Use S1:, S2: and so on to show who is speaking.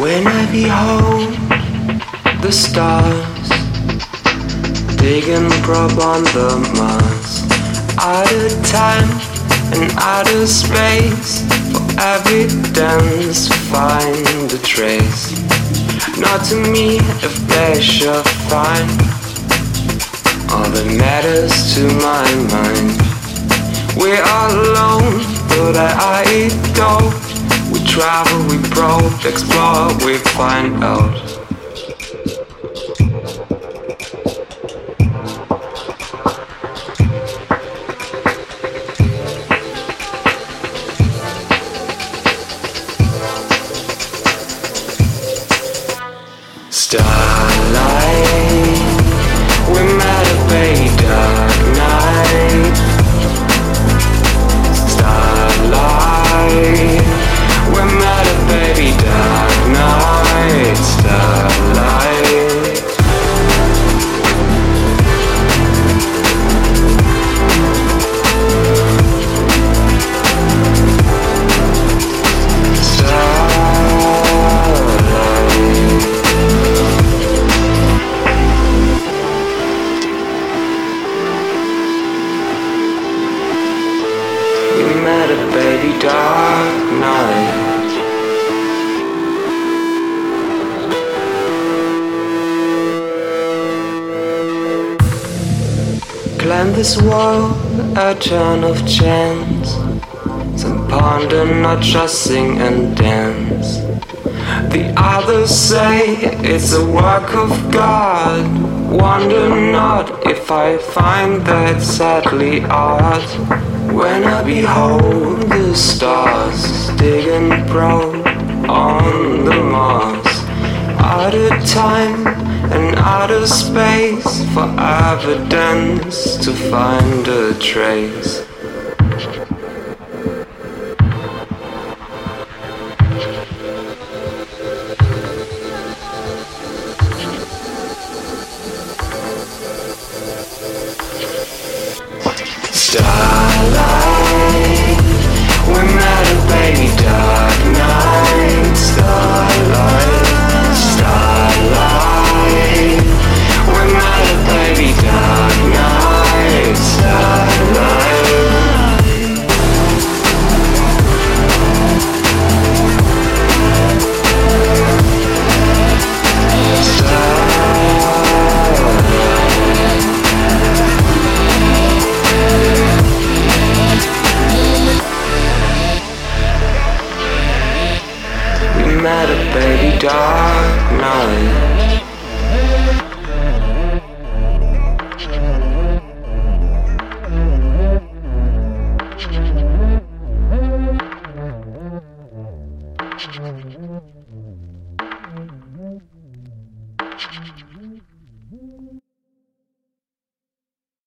S1: When I behold the stars, digging probe on the Mars, out of time and out of space, for evidence find a trace. Not to me if they should find all that matters to my mind. We're alone, but I don't. Travel, we probe, explore, we find out. This world a turn of chance. Some ponder, not just sing and dance. The others say it's a work of God. Wonder not if I find that sadly odd. When I behold the stars digging probe on the Mars, out of time and out of space for evidence to find a trace. Stop alive dark night.